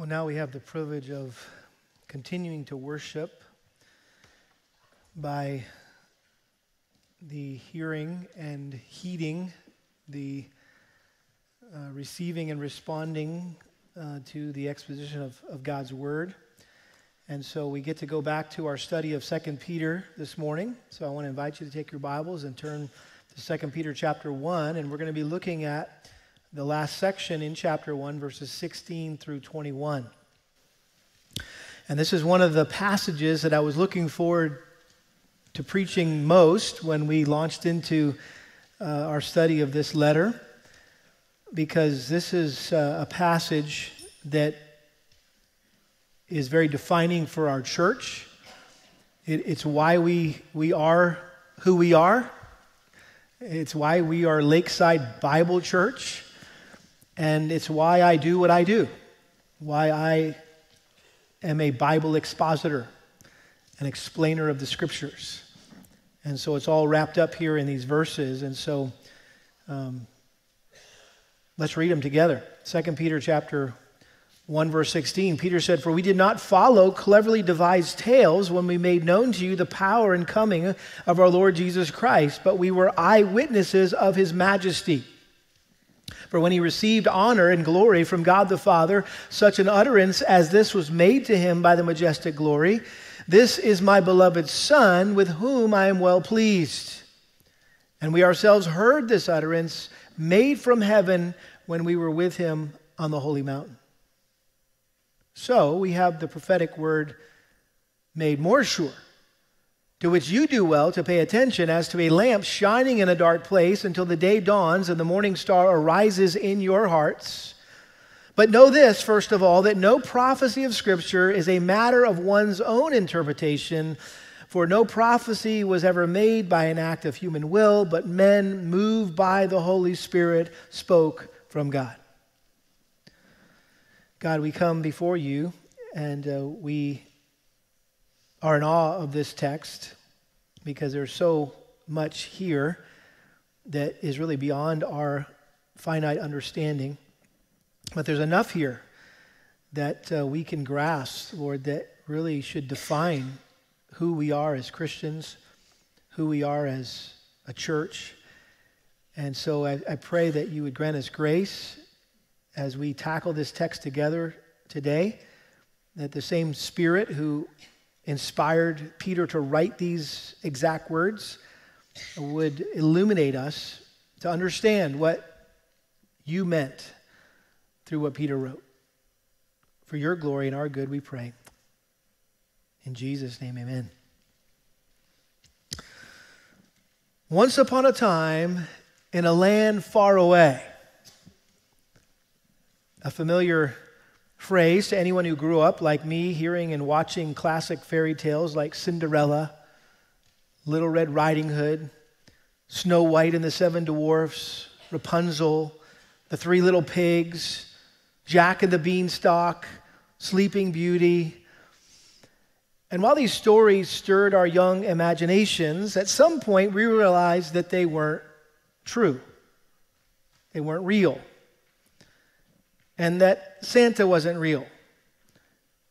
Well, now we have the privilege of continuing to worship by the hearing and heeding, the uh, receiving and responding uh, to the exposition of, of God's Word. And so we get to go back to our study of 2 Peter this morning. So I want to invite you to take your Bibles and turn to 2 Peter chapter 1. And we're going to be looking at the last section in chapter 1, verses 16 through 21. And this is one of the passages that I was looking forward to preaching most when we launched into uh, our study of this letter, because this is uh, a passage that is very defining for our church. It, it's why we, we are who we are. It's why we are Lakeside Bible Church. And it's why I do what I do, why I am a Bible expositor, an explainer of the scriptures. And so it's all wrapped up here in these verses. And so um, let's read them together. 2 Peter chapter 1 verse 16 peter said for we did not follow cleverly devised tales when we made known to you the power and coming of our lord jesus christ but we were eyewitnesses of his majesty for when he received honor and glory from God the Father, such an utterance as this was made to him by the majestic glory This is my beloved Son, with whom I am well pleased. And we ourselves heard this utterance made from heaven when we were with him on the holy mountain. So we have the prophetic word made more sure to which you do well to pay attention as to a lamp shining in a dark place until the day dawns and the morning star arises in your hearts. But know this, first of all, that no prophecy of Scripture is a matter of one's own interpretation, for no prophecy was ever made by an act of human will, but men, moved by the Holy Spirit, spoke from God. God, we come before you and uh, we are in awe of this text because there's so much here that is really beyond our finite understanding. But there's enough here that uh, we can grasp, Lord, that really should define who we are as Christians, who we are as a church. And so I, I pray that you would grant us grace as we tackle this text together today, that the same Spirit who inspired Peter to write these exact words would illuminate us to understand what you meant through what Peter wrote. For your glory and our good, we pray. In Jesus' name, amen. Once upon a time, in a land far away, a familiar phrase to anyone who grew up like me, hearing and watching classic fairy tales like Cinderella, Little Red Riding Hood, Snow White and the Seven Dwarfs, Rapunzel, The Three Little Pigs, Jack and the Beanstalk, Sleeping Beauty. And while these stories stirred our young imaginations, at some point we realized that they weren't true. They weren't real and that Santa wasn't real,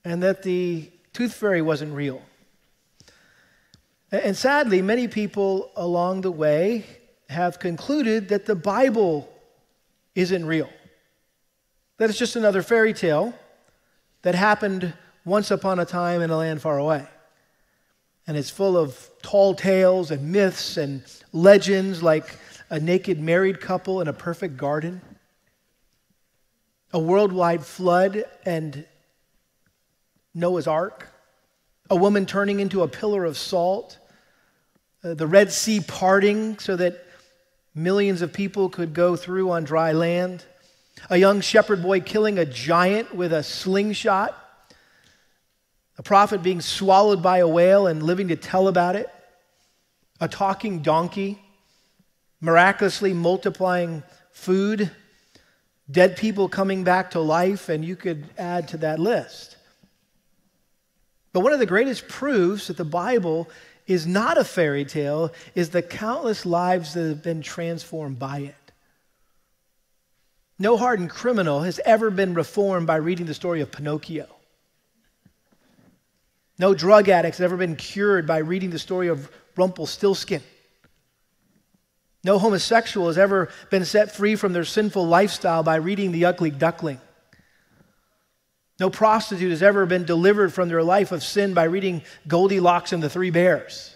and that the tooth fairy wasn't real. And sadly, many people along the way have concluded that the Bible isn't real, that it's just another fairy tale that happened once upon a time in a land far away. And it's full of tall tales and myths and legends like a naked married couple in a perfect garden a worldwide flood and Noah's Ark, a woman turning into a pillar of salt, uh, the Red Sea parting so that millions of people could go through on dry land, a young shepherd boy killing a giant with a slingshot, a prophet being swallowed by a whale and living to tell about it, a talking donkey miraculously multiplying food dead people coming back to life, and you could add to that list. But one of the greatest proofs that the Bible is not a fairy tale is the countless lives that have been transformed by it. No hardened criminal has ever been reformed by reading the story of Pinocchio. No drug addict has ever been cured by reading the story of Rumpelstiltskin. No homosexual has ever been set free from their sinful lifestyle by reading The Ugly Duckling. No prostitute has ever been delivered from their life of sin by reading Goldilocks and the Three Bears.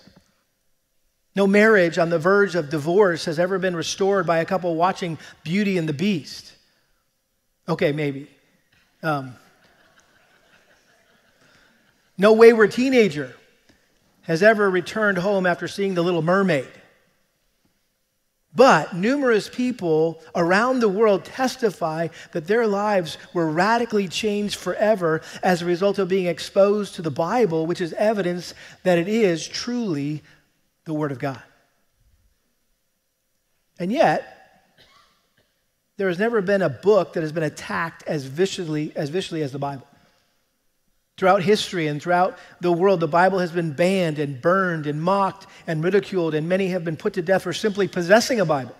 No marriage on the verge of divorce has ever been restored by a couple watching Beauty and the Beast. Okay, maybe. Um, no wayward teenager has ever returned home after seeing The Little Mermaid. But numerous people around the world testify that their lives were radically changed forever as a result of being exposed to the Bible, which is evidence that it is truly the Word of God. And yet, there has never been a book that has been attacked as viciously as, viciously as the Bible. Throughout history and throughout the world, the Bible has been banned and burned and mocked and ridiculed, and many have been put to death for simply possessing a Bible.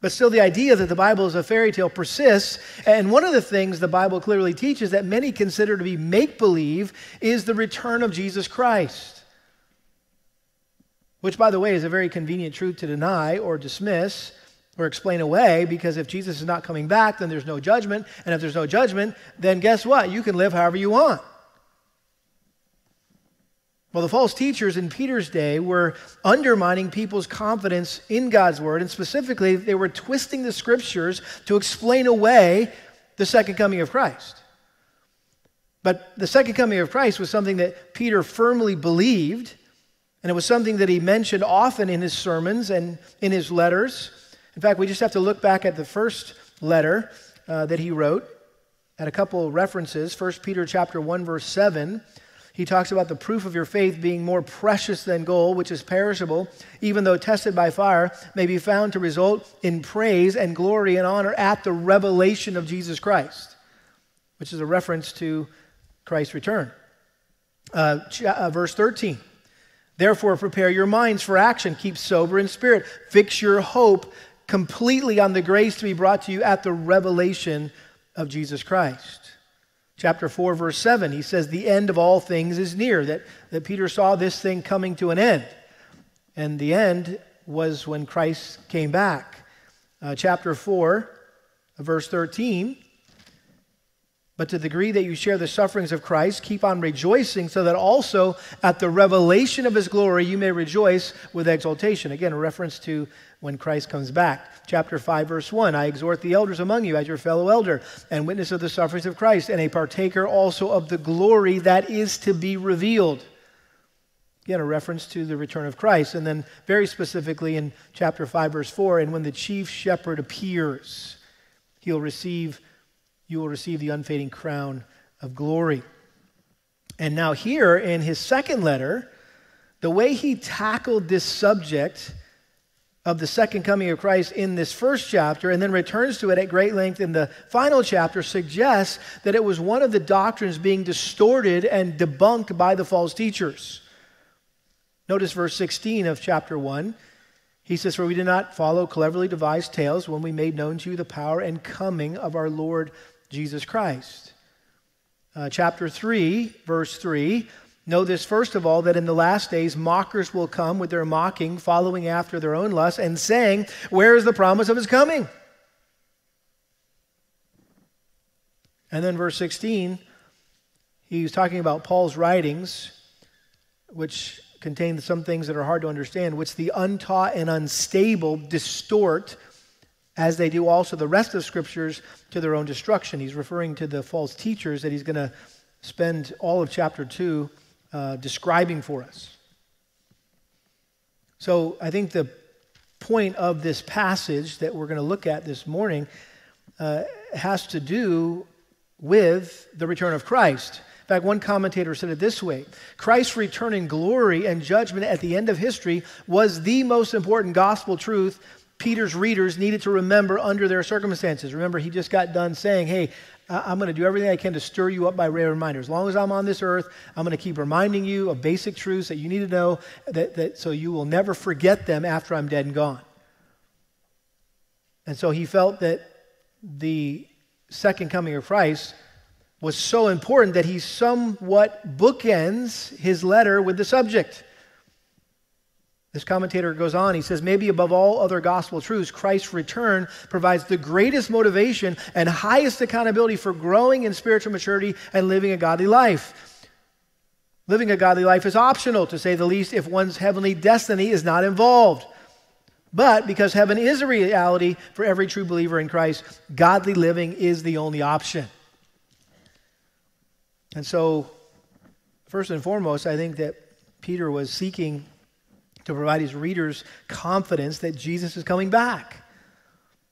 But still, the idea that the Bible is a fairy tale persists. And one of the things the Bible clearly teaches that many consider to be make believe is the return of Jesus Christ. Which, by the way, is a very convenient truth to deny or dismiss or explain away because if Jesus is not coming back, then there's no judgment. And if there's no judgment, then guess what? You can live however you want. Well, the false teachers in Peter's day were undermining people's confidence in God's word, and specifically, they were twisting the scriptures to explain away the second coming of Christ. But the second coming of Christ was something that Peter firmly believed, and it was something that he mentioned often in his sermons and in his letters. In fact, we just have to look back at the first letter uh, that he wrote at a couple of references. 1 Peter chapter 1 verse 7. He talks about the proof of your faith being more precious than gold, which is perishable, even though tested by fire, may be found to result in praise and glory and honor at the revelation of Jesus Christ, which is a reference to Christ's return. Uh, uh, verse 13. Therefore, prepare your minds for action. Keep sober in spirit. Fix your hope completely on the grace to be brought to you at the revelation of Jesus Christ. Chapter 4, verse 7, he says, The end of all things is near, that, that Peter saw this thing coming to an end. And the end was when Christ came back. Uh, chapter 4, verse 13, but to the degree that you share the sufferings of Christ, keep on rejoicing, so that also at the revelation of his glory you may rejoice with exultation. Again, a reference to when Christ comes back. Chapter 5, verse 1 I exhort the elders among you as your fellow elder and witness of the sufferings of Christ, and a partaker also of the glory that is to be revealed. Again, a reference to the return of Christ. And then, very specifically in chapter 5, verse 4, and when the chief shepherd appears, he'll receive you will receive the unfading crown of glory. And now, here in his second letter, the way he tackled this subject of the second coming of Christ in this first chapter and then returns to it at great length in the final chapter suggests that it was one of the doctrines being distorted and debunked by the false teachers. Notice verse 16 of chapter 1. He says, For we did not follow cleverly devised tales when we made known to you the power and coming of our Lord Jesus Christ. Uh, chapter 3, verse 3. Know this, first of all, that in the last days mockers will come with their mocking, following after their own lusts, and saying, Where is the promise of his coming? And then verse 16, he's talking about Paul's writings, which contain some things that are hard to understand, which the untaught and unstable distort as they do also the rest of the scriptures to their own destruction. He's referring to the false teachers that he's going to spend all of chapter 2 uh, describing for us. So I think the point of this passage that we're going to look at this morning uh, has to do with the return of Christ. In fact, one commentator said it this way Christ's return in glory and judgment at the end of history was the most important gospel truth Peter's readers needed to remember under their circumstances. Remember, he just got done saying, Hey, I'm going to do everything I can to stir you up by rare reminders. As long as I'm on this earth, I'm going to keep reminding you of basic truths that you need to know that, that, so you will never forget them after I'm dead and gone. And so he felt that the second coming of Christ was so important that he somewhat bookends his letter with the subject. This commentator goes on, he says, maybe above all other gospel truths, Christ's return provides the greatest motivation and highest accountability for growing in spiritual maturity and living a godly life. Living a godly life is optional, to say the least, if one's heavenly destiny is not involved. But because heaven is a reality for every true believer in Christ, godly living is the only option. And so, first and foremost, I think that Peter was seeking to provide his readers confidence that Jesus is coming back.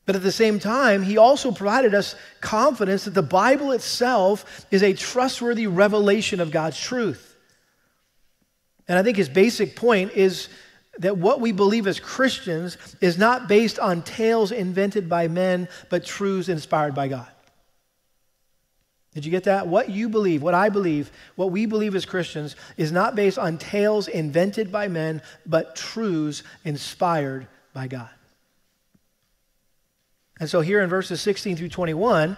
But at the same time, he also provided us confidence that the Bible itself is a trustworthy revelation of God's truth. And I think his basic point is that what we believe as Christians is not based on tales invented by men, but truths inspired by God. Did you get that? What you believe, what I believe, what we believe as Christians is not based on tales invented by men, but truths inspired by God. And so here in verses 16 through 21,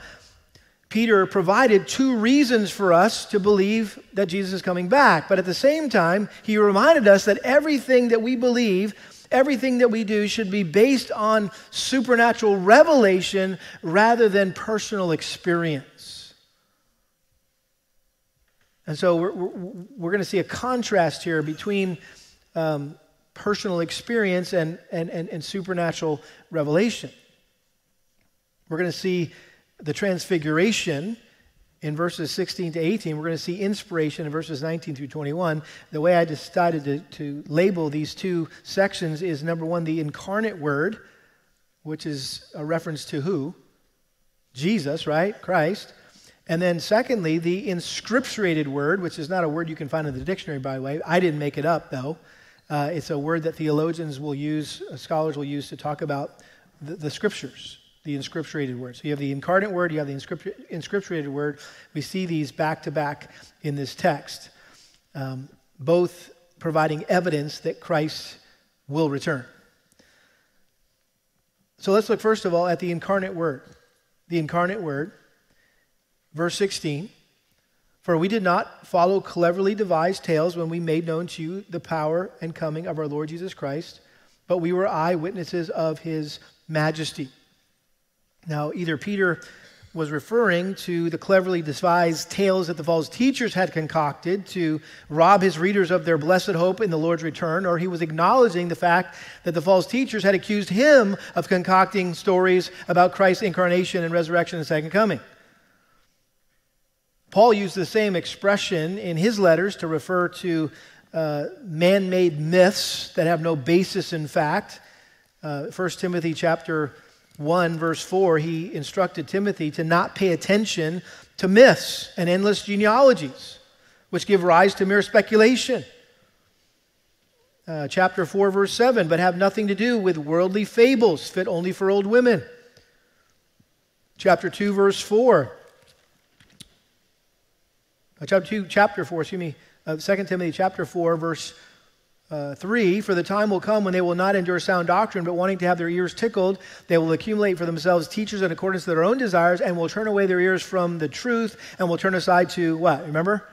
Peter provided two reasons for us to believe that Jesus is coming back. But at the same time, he reminded us that everything that we believe, everything that we do, should be based on supernatural revelation rather than personal experience. And so we're, we're, we're going to see a contrast here between um, personal experience and, and, and, and supernatural revelation. We're going to see the transfiguration in verses 16 to 18. We're going to see inspiration in verses 19 through 21. The way I decided to, to label these two sections is number one, the incarnate word, which is a reference to who? Jesus, right? Christ. And then, secondly, the inscripturated word, which is not a word you can find in the dictionary, by the way. I didn't make it up, though. Uh, it's a word that theologians will use, uh, scholars will use to talk about the, the, scriptures, the inscripturated word. So you have the incarnate word, you have the inscripturated word. We see these back to back in this text, um, both providing evidence that Christ will return. So let's look first of all at the incarnate word. The incarnate word. Verse 16 For we did not follow cleverly devised tales when we made known to you the power and coming of our Lord Jesus Christ, but we were eyewitnesses of his majesty. Now, either Peter was referring to the cleverly devised tales that the false teachers had concocted to rob his readers of their blessed hope in the Lord's return, or he was acknowledging the fact that the false teachers had accused him of concocting stories about Christ's incarnation and resurrection and second coming. Paul used the same expression in his letters to refer to uh, man made myths that have no basis in fact. Uh, 1 Timothy chapter 1, verse 4, he instructed Timothy to not pay attention to myths and endless genealogies, which give rise to mere speculation. Uh, chapter 4, verse 7, but have nothing to do with worldly fables fit only for old women. Chapter 2, verse 4, uh, chapter 2, chapter 4, excuse me, uh, 2 Timothy chapter 4, verse uh, 3 For the time will come when they will not endure sound doctrine, but wanting to have their ears tickled, they will accumulate for themselves teachers in accordance to their own desires, and will turn away their ears from the truth, and will turn aside to what? Remember?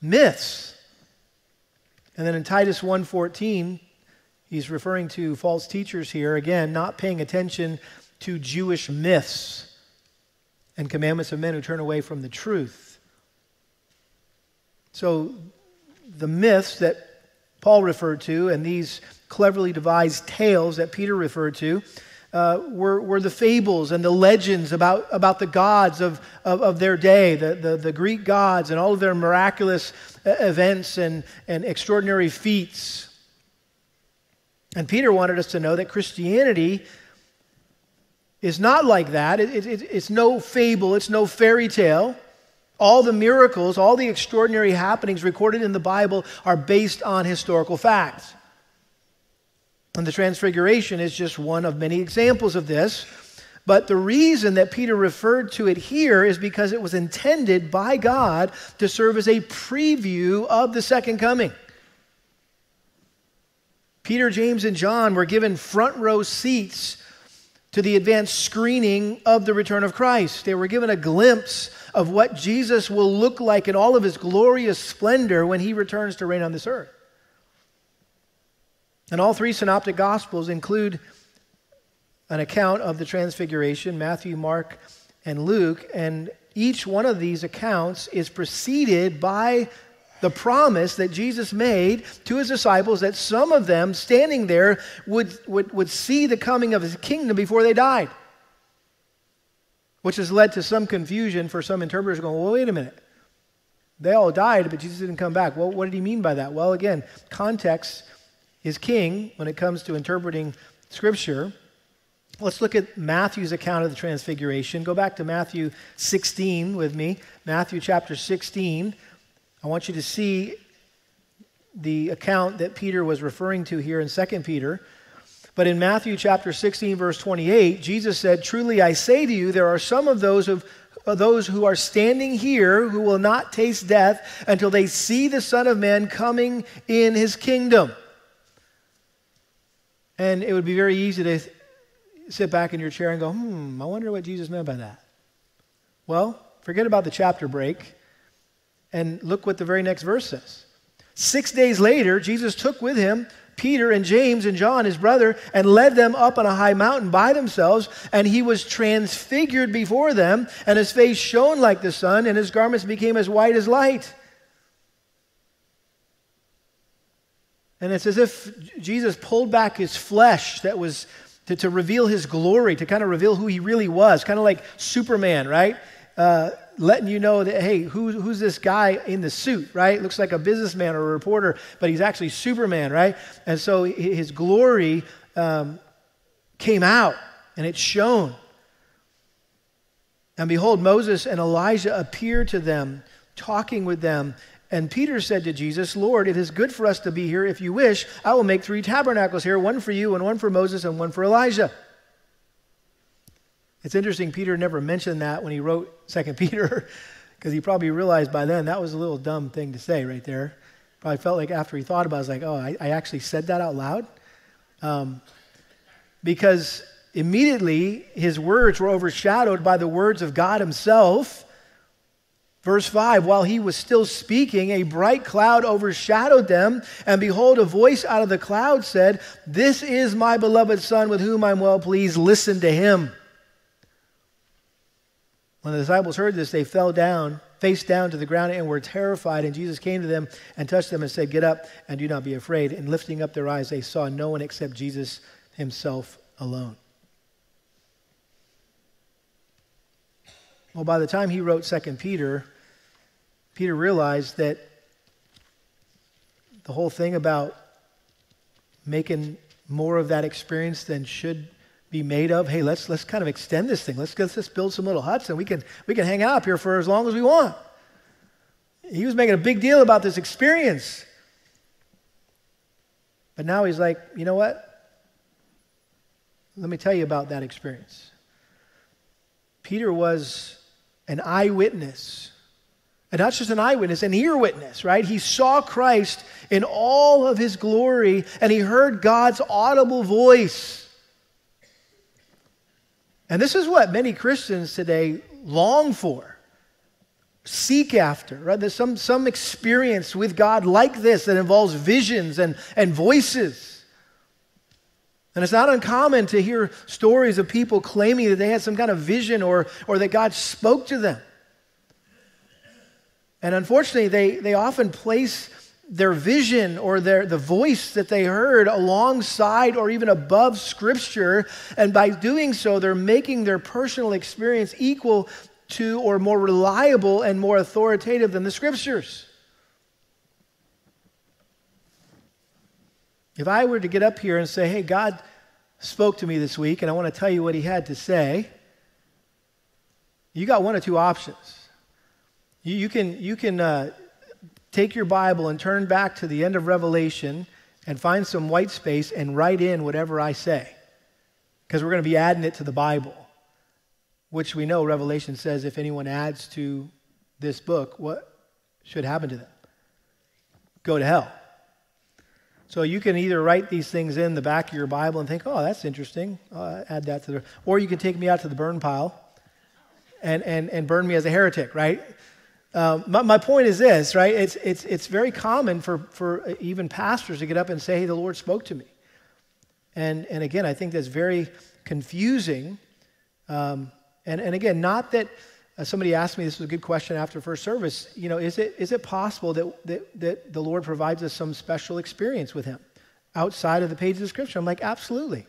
Myths. And then in Titus 1:14, he's referring to false teachers here, again, not paying attention to Jewish myths and commandments of men who turn away from the truth. So the myths that Paul referred to and these cleverly devised tales that Peter referred to uh, were, were the fables and the legends about, about the gods of, of, of their day, the, the, the, Greek gods and all of their miraculous uh, events and, and extraordinary feats. And Peter wanted us to know that Christianity is not like that. It, it, it's no fable, it's no fairy tale. All the miracles, all the extraordinary happenings recorded in the Bible are based on historical facts. And the Transfiguration is just one of many examples of this. But the reason that Peter referred to it here is because it was intended by God to serve as a preview of the second coming. Peter, James, and John were given front row seats to the advanced screening of the return of Christ. They were given a glimpse of what Jesus will look like in all of his glorious splendor when he returns to reign on this earth. And all three synoptic gospels include an account of the transfiguration Matthew, Mark, and Luke. And each one of these accounts is preceded by the promise that Jesus made to his disciples that some of them standing there would, would, would see the coming of his kingdom before they died. Which has led to some confusion for some interpreters going, well, wait a minute. They all died, but Jesus didn't come back. Well, what did he mean by that? Well, again, context is king when it comes to interpreting Scripture. Let's look at Matthew's account of the Transfiguration. Go back to Matthew 16 with me. Matthew chapter 16. I want you to see the account that Peter was referring to here in 2 Peter. But in Matthew chapter 16, verse 28, Jesus said, Truly I say to you, there are some of those of those who are standing here who will not taste death until they see the Son of Man coming in his kingdom. And it would be very easy to sit back in your chair and go, hmm, I wonder what Jesus meant by that. Well, forget about the chapter break and look what the very next verse says. Six days later, Jesus took with him Peter and James and John, his brother, and led them up on a high mountain by themselves. And he was transfigured before them, and his face shone like the sun, and his garments became as white as light. And it's as if Jesus pulled back his flesh that was to, to reveal his glory, to kind of reveal who he really was, kind of like Superman, right? Uh, letting you know that, hey, who, who's this guy in the suit, right? Looks like a businessman or a reporter, but he's actually Superman, right? And so his glory um, came out and it shone. And behold, Moses and Elijah appeared to them, talking with them. And Peter said to Jesus, Lord, it is good for us to be here. If you wish, I will make three tabernacles here one for you, and one for Moses, and one for Elijah. It's interesting, Peter never mentioned that when he wrote Second Peter, because he probably realized by then that was a little dumb thing to say right there. Probably felt like after he thought about it, I was like, oh, I, I actually said that out loud. Um, because immediately his words were overshadowed by the words of God himself. Verse 5 While he was still speaking, a bright cloud overshadowed them, and behold, a voice out of the cloud said, This is my beloved Son with whom I'm well pleased. Listen to him. When the disciples heard this, they fell down, face down to the ground, and were terrified. And Jesus came to them and touched them and said, Get up and do not be afraid. And lifting up their eyes, they saw no one except Jesus himself alone. Well, by the time he wrote 2 Peter, Peter realized that the whole thing about making more of that experience than should be made of. Hey, let's let's kind of extend this thing. Let's let's just build some little huts and we can we can hang out here for as long as we want. He was making a big deal about this experience. But now he's like, you know what? Let me tell you about that experience. Peter was an eyewitness. And not just an eyewitness, an ear witness, right? He saw Christ in all of his glory and he heard God's audible voice. And this is what many Christians today long for, seek after, right? There's some, some experience with God like this that involves visions and, and voices. And it's not uncommon to hear stories of people claiming that they had some kind of vision or, or that God spoke to them. And unfortunately, they, they often place their vision or their, the voice that they heard alongside or even above Scripture. And by doing so, they're making their personal experience equal to or more reliable and more authoritative than the Scriptures. If I were to get up here and say, hey, God spoke to me this week and I want to tell you what he had to say, you got one or two options. You, you can, you can uh, take your Bible and turn back to the end of Revelation and find some white space and write in whatever I say. Because we're going to be adding it to the Bible, which we know Revelation says if anyone adds to this book, what should happen to them? Go to hell. So you can either write these things in the back of your Bible and think, oh, that's interesting. Add that to the, or you can take me out to the burn pile and, and, and burn me as a heretic, right? Um, my, my point is this, right? It's, it's, it's very common for, for even pastors to get up and say, hey, the Lord spoke to me. And, and again, I think that's very confusing. Um, and, and again, not that uh, somebody asked me, this was a good question after first service, you know, is it, is it possible that, that, that the Lord provides us some special experience with Him outside of the pages of Scripture? I'm like, absolutely.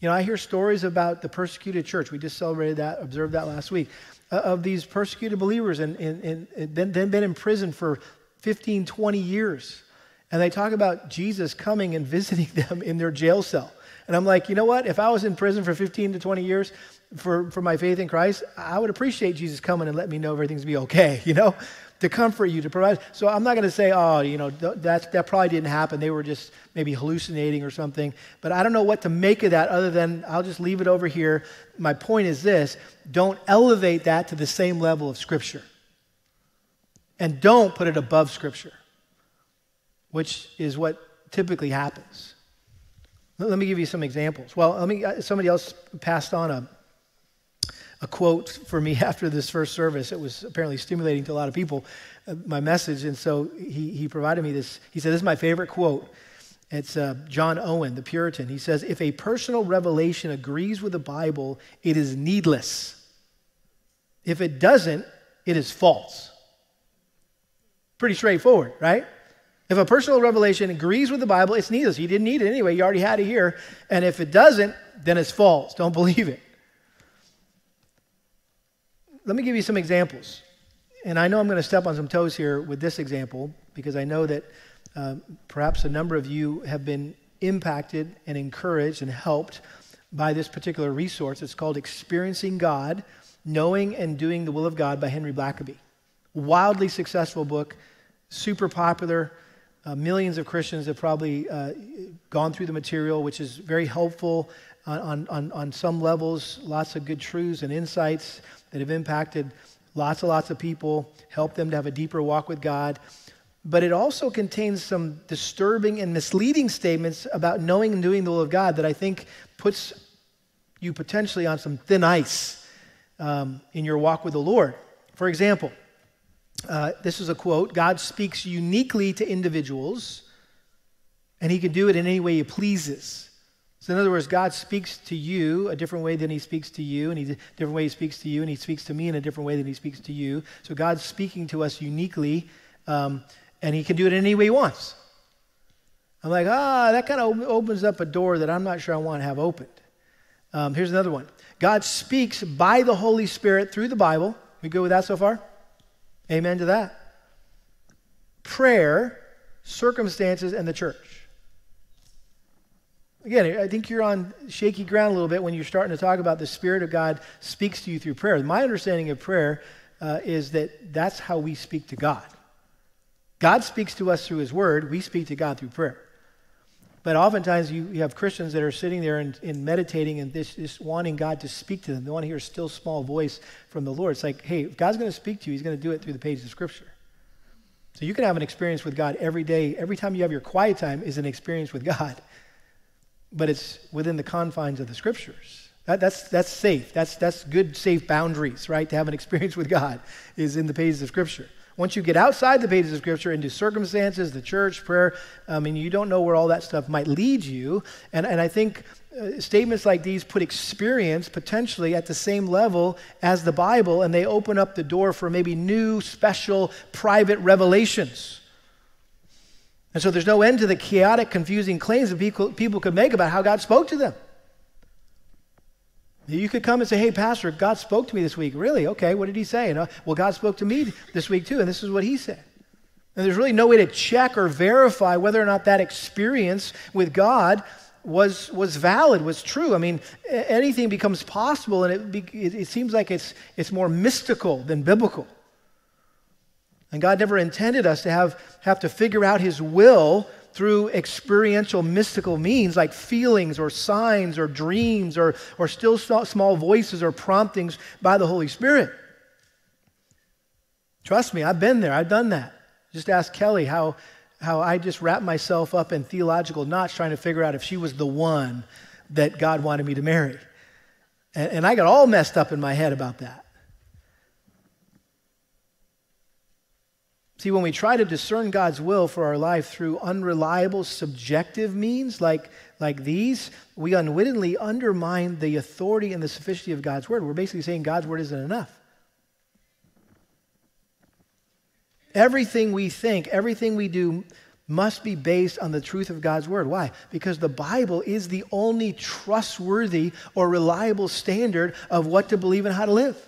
You know, I hear stories about the persecuted church. We just celebrated that, observed that last week, Uh, of these persecuted believers and, and, and then, then been in prison for 15, 20 years. And they talk about Jesus coming and visiting them in their jail cell. And I'm like, you know what? If I was in prison for 15 to 20 years for, for my faith in Christ, I would appreciate Jesus coming and letting me know everything's be okay, you know, to comfort you, to provide. So I'm not going to say, oh, you know, that, that probably didn't happen. They were just maybe hallucinating or something. But I don't know what to make of that other than I'll just leave it over here. My point is this don't elevate that to the same level of Scripture. And don't put it above Scripture, which is what typically happens. Let me give you some examples. Well, let me, uh, somebody else passed on a, a quote for me after this first service. It was apparently stimulating to a lot of people, uh, my message. And so he, he provided me this. He said, This is my favorite quote. It's uh, John Owen, the Puritan. He says, If a personal revelation agrees with the Bible, it is needless. If it doesn't, it is false. Pretty straightforward, right? If a personal revelation agrees with the Bible, it's needless. You didn't need it anyway. You already had it here. And if it doesn't, then it's false. Don't believe it. Let me give you some examples. And I know I'm going to step on some toes here with this example because I know that uh, perhaps a number of you have been impacted and encouraged and helped by this particular resource. It's called Experiencing God Knowing and Doing the Will of God by Henry Blackaby. Wildly successful book, super popular uh, millions of Christians have probably uh, gone through the material, which is very helpful on, on, on some levels. Lots of good truths and insights that have impacted lots and lots of people, helped them to have a deeper walk with God. But it also contains some disturbing and misleading statements about knowing and doing the will of God that I think puts you potentially on some thin ice um, in your walk with the Lord. For example, uh, this is a quote God speaks uniquely to individuals, and he can do it in any way he pleases. So, in other words, God speaks to you a different way than he speaks to you, and he, different way he speaks to you, and he speaks to me in a different way than he speaks to you. So, God's speaking to us uniquely, um, and he can do it any way he wants. I'm like, ah, that kind of opens up a door that I'm not sure I want to have opened. Um, here's another one God speaks by the Holy Spirit through the Bible. We go with that so far? Amen to that. Prayer, circumstances, and the church. Again, I think you're on shaky ground a little bit when you're starting to talk about the Spirit of God speaks to you through prayer. My understanding of prayer uh, is that that's how we speak to God. God speaks to us through His Word, we speak to God through prayer. But oftentimes you, you have Christians that are sitting there and, and meditating and this, just wanting God to speak to them. They want to hear a still small voice from the Lord. It's like, hey, if God's going to speak to you, He's going to do it through the pages of Scripture. So you can have an experience with God every day. Every time you have your quiet time is an experience with God. But it's within the confines of the Scriptures. That, that's, that's safe. That's, that's good, safe boundaries, right? To have an experience with God is in the pages of Scripture. Once you get outside the pages of Scripture into circumstances, the church, prayer, I mean, you don't know where all that stuff might lead you. And, and I think uh, statements like these put experience potentially at the same level as the Bible, and they open up the door for maybe new, special, private revelations. And so there's no end to the chaotic, confusing claims that people, people could make about how God spoke to them. You could come and say, hey, Pastor, God spoke to me this week. Really? Okay, what did he say? And, uh, well, God spoke to me this week too, and this is what he said. And there's really no way to check or verify whether or not that experience with God was, was valid, was true. I mean, anything becomes possible, and it, be, it, it seems like it's, it's more mystical than biblical. And God never intended us to have, have to figure out his will through experiential mystical means like feelings or signs or dreams or, or still small voices or promptings by the Holy Spirit. Trust me, I've been there, I've done that. Just ask Kelly how, how I just wrapped myself up in theological knots trying to figure out if she was the one that God wanted me to marry. And, and I got all messed up in my head about that. See, when we try to discern God's will for our life through unreliable, subjective means like, like these, we unwittingly undermine the authority and the sufficiency of God's word. We're basically saying God's word isn't enough. Everything we think, everything we do must be based on the truth of God's word. Why? Because the Bible is the only trustworthy or reliable standard of what to believe and how to live.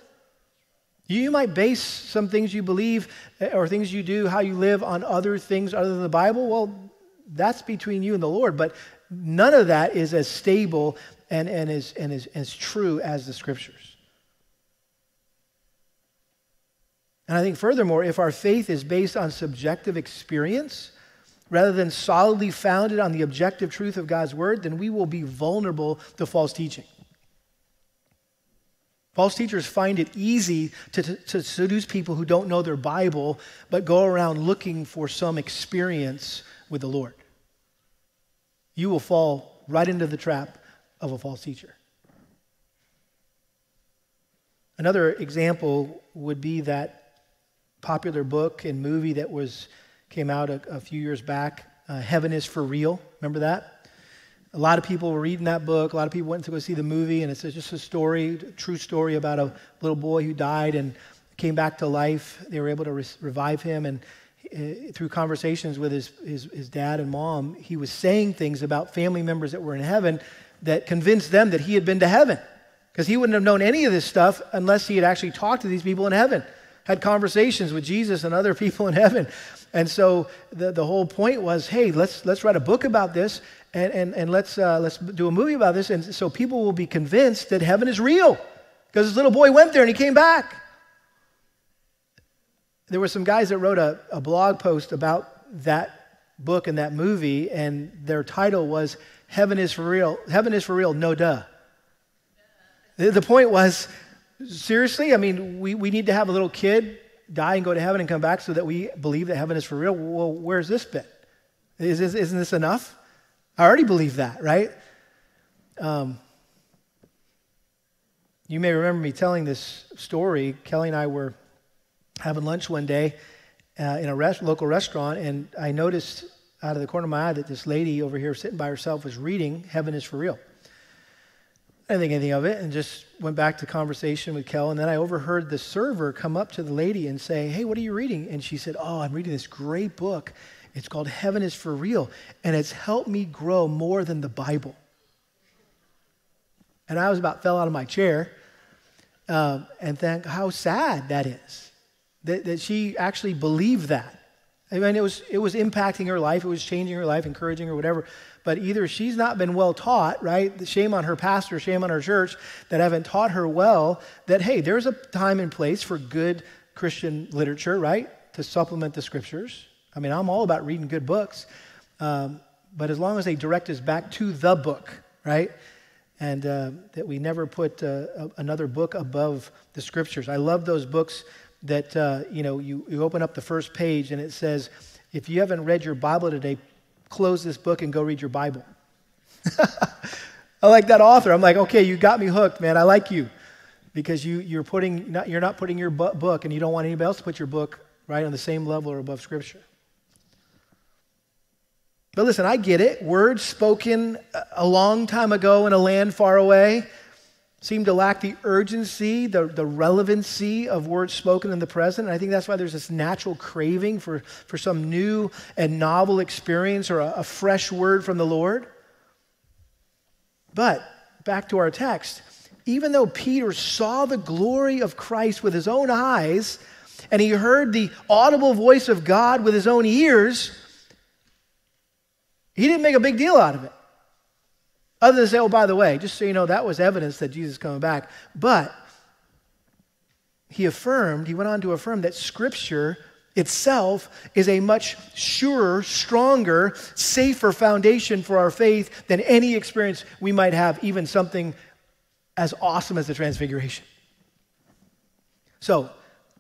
You might base some things you believe eh, or things you do, how you live, on other things other than the Bible. Well, that's between you and the Lord. But none of that is as stable and, and, as, and as, as true as the scriptures. And I think, furthermore, if our faith is based on subjective experience rather than solidly founded on the objective truth of God's word, then we will be vulnerable to false teaching. False teachers find it easy to, to, to, seduce people who don't know their Bible, but go around looking for some experience with the Lord. You will fall right into the trap of a false teacher. Another example would be that popular book and movie that was came out a, a few years back, uh, Heaven is for Real. Remember that? A lot of people were reading that book. A lot of people went to go see the movie, and it's just a story, a true story about a little boy who died and came back to life. They were able to re- revive him, and uh, through conversations with his, his, his dad and mom, he was saying things about family members that were in heaven that convinced them that he had been to heaven. Because he wouldn't have known any of this stuff unless he had actually talked to these people in heaven, had conversations with Jesus and other people in heaven. And so the, the whole point was hey, let's, let's write a book about this and, and, and let's, uh, let's do a movie about this. And so people will be convinced that heaven is real because this little boy went there and he came back. There were some guys that wrote a, a blog post about that book and that movie, and their title was Heaven is for Real. Heaven is for Real, no duh. The, point was, seriously, I mean, we, we need to have a little kid die and go to heaven and come back so that we believe that heaven is for real. Well, where's this bit? Is this, isn't this enough? I already believe that, right? Um, you may remember me telling this story. Kelly and I were having lunch one day uh, in a local restaurant, and I noticed out of the corner of my eye that this lady over here sitting by herself was reading Heaven is for Real. I didn't think anything of it and just went back to conversation with Kel. And then I overheard the server come up to the lady and say, Hey, what are you reading? And she said, Oh, I'm reading this great book it's called Heaven is for Real, and it's helped me grow more than the Bible. And I was about to fell out of my chair um, and think how sad that is that, that she actually believed that. I mean, it was, it was impacting her life, it was changing her life, encouraging her, whatever. But either she's not been well taught, right? Shame on her pastor, shame on her church that haven't taught her well that, hey, there's a time and place for good Christian literature, right? To supplement the scriptures. I mean, I'm all about reading good books, um, but as long as they direct us back to the book, right? And uh, that we never put uh, another book above the scriptures. I love those books that, uh, you know, you, you open up the first page and it says, if you haven't read your Bible today, close this book and go read your Bible. I like that author. I'm like, okay, you got me hooked, man. I like you because you, you're, putting, not, you're not putting your book and you don't want anybody else to put your book right on the same level or above Scripture. But listen, I get it. Words spoken a long time ago in a land far away seem to lack the urgency, the, the relevancy of words spoken in the present. And I think that's why there's this natural craving for, for some new and novel experience or a, a fresh word from the Lord. But back to our text, even though Peter saw the glory of Christ with his own eyes and he heard the audible voice of God with his own ears, he didn't make a big deal out of it. Other than say, oh, by the way, just so you know, that was evidence that Jesus is coming back. But he affirmed, he went on to affirm that Scripture itself is a much surer, stronger, safer foundation for our faith than any experience we might have, even something as awesome as the Transfiguration. So,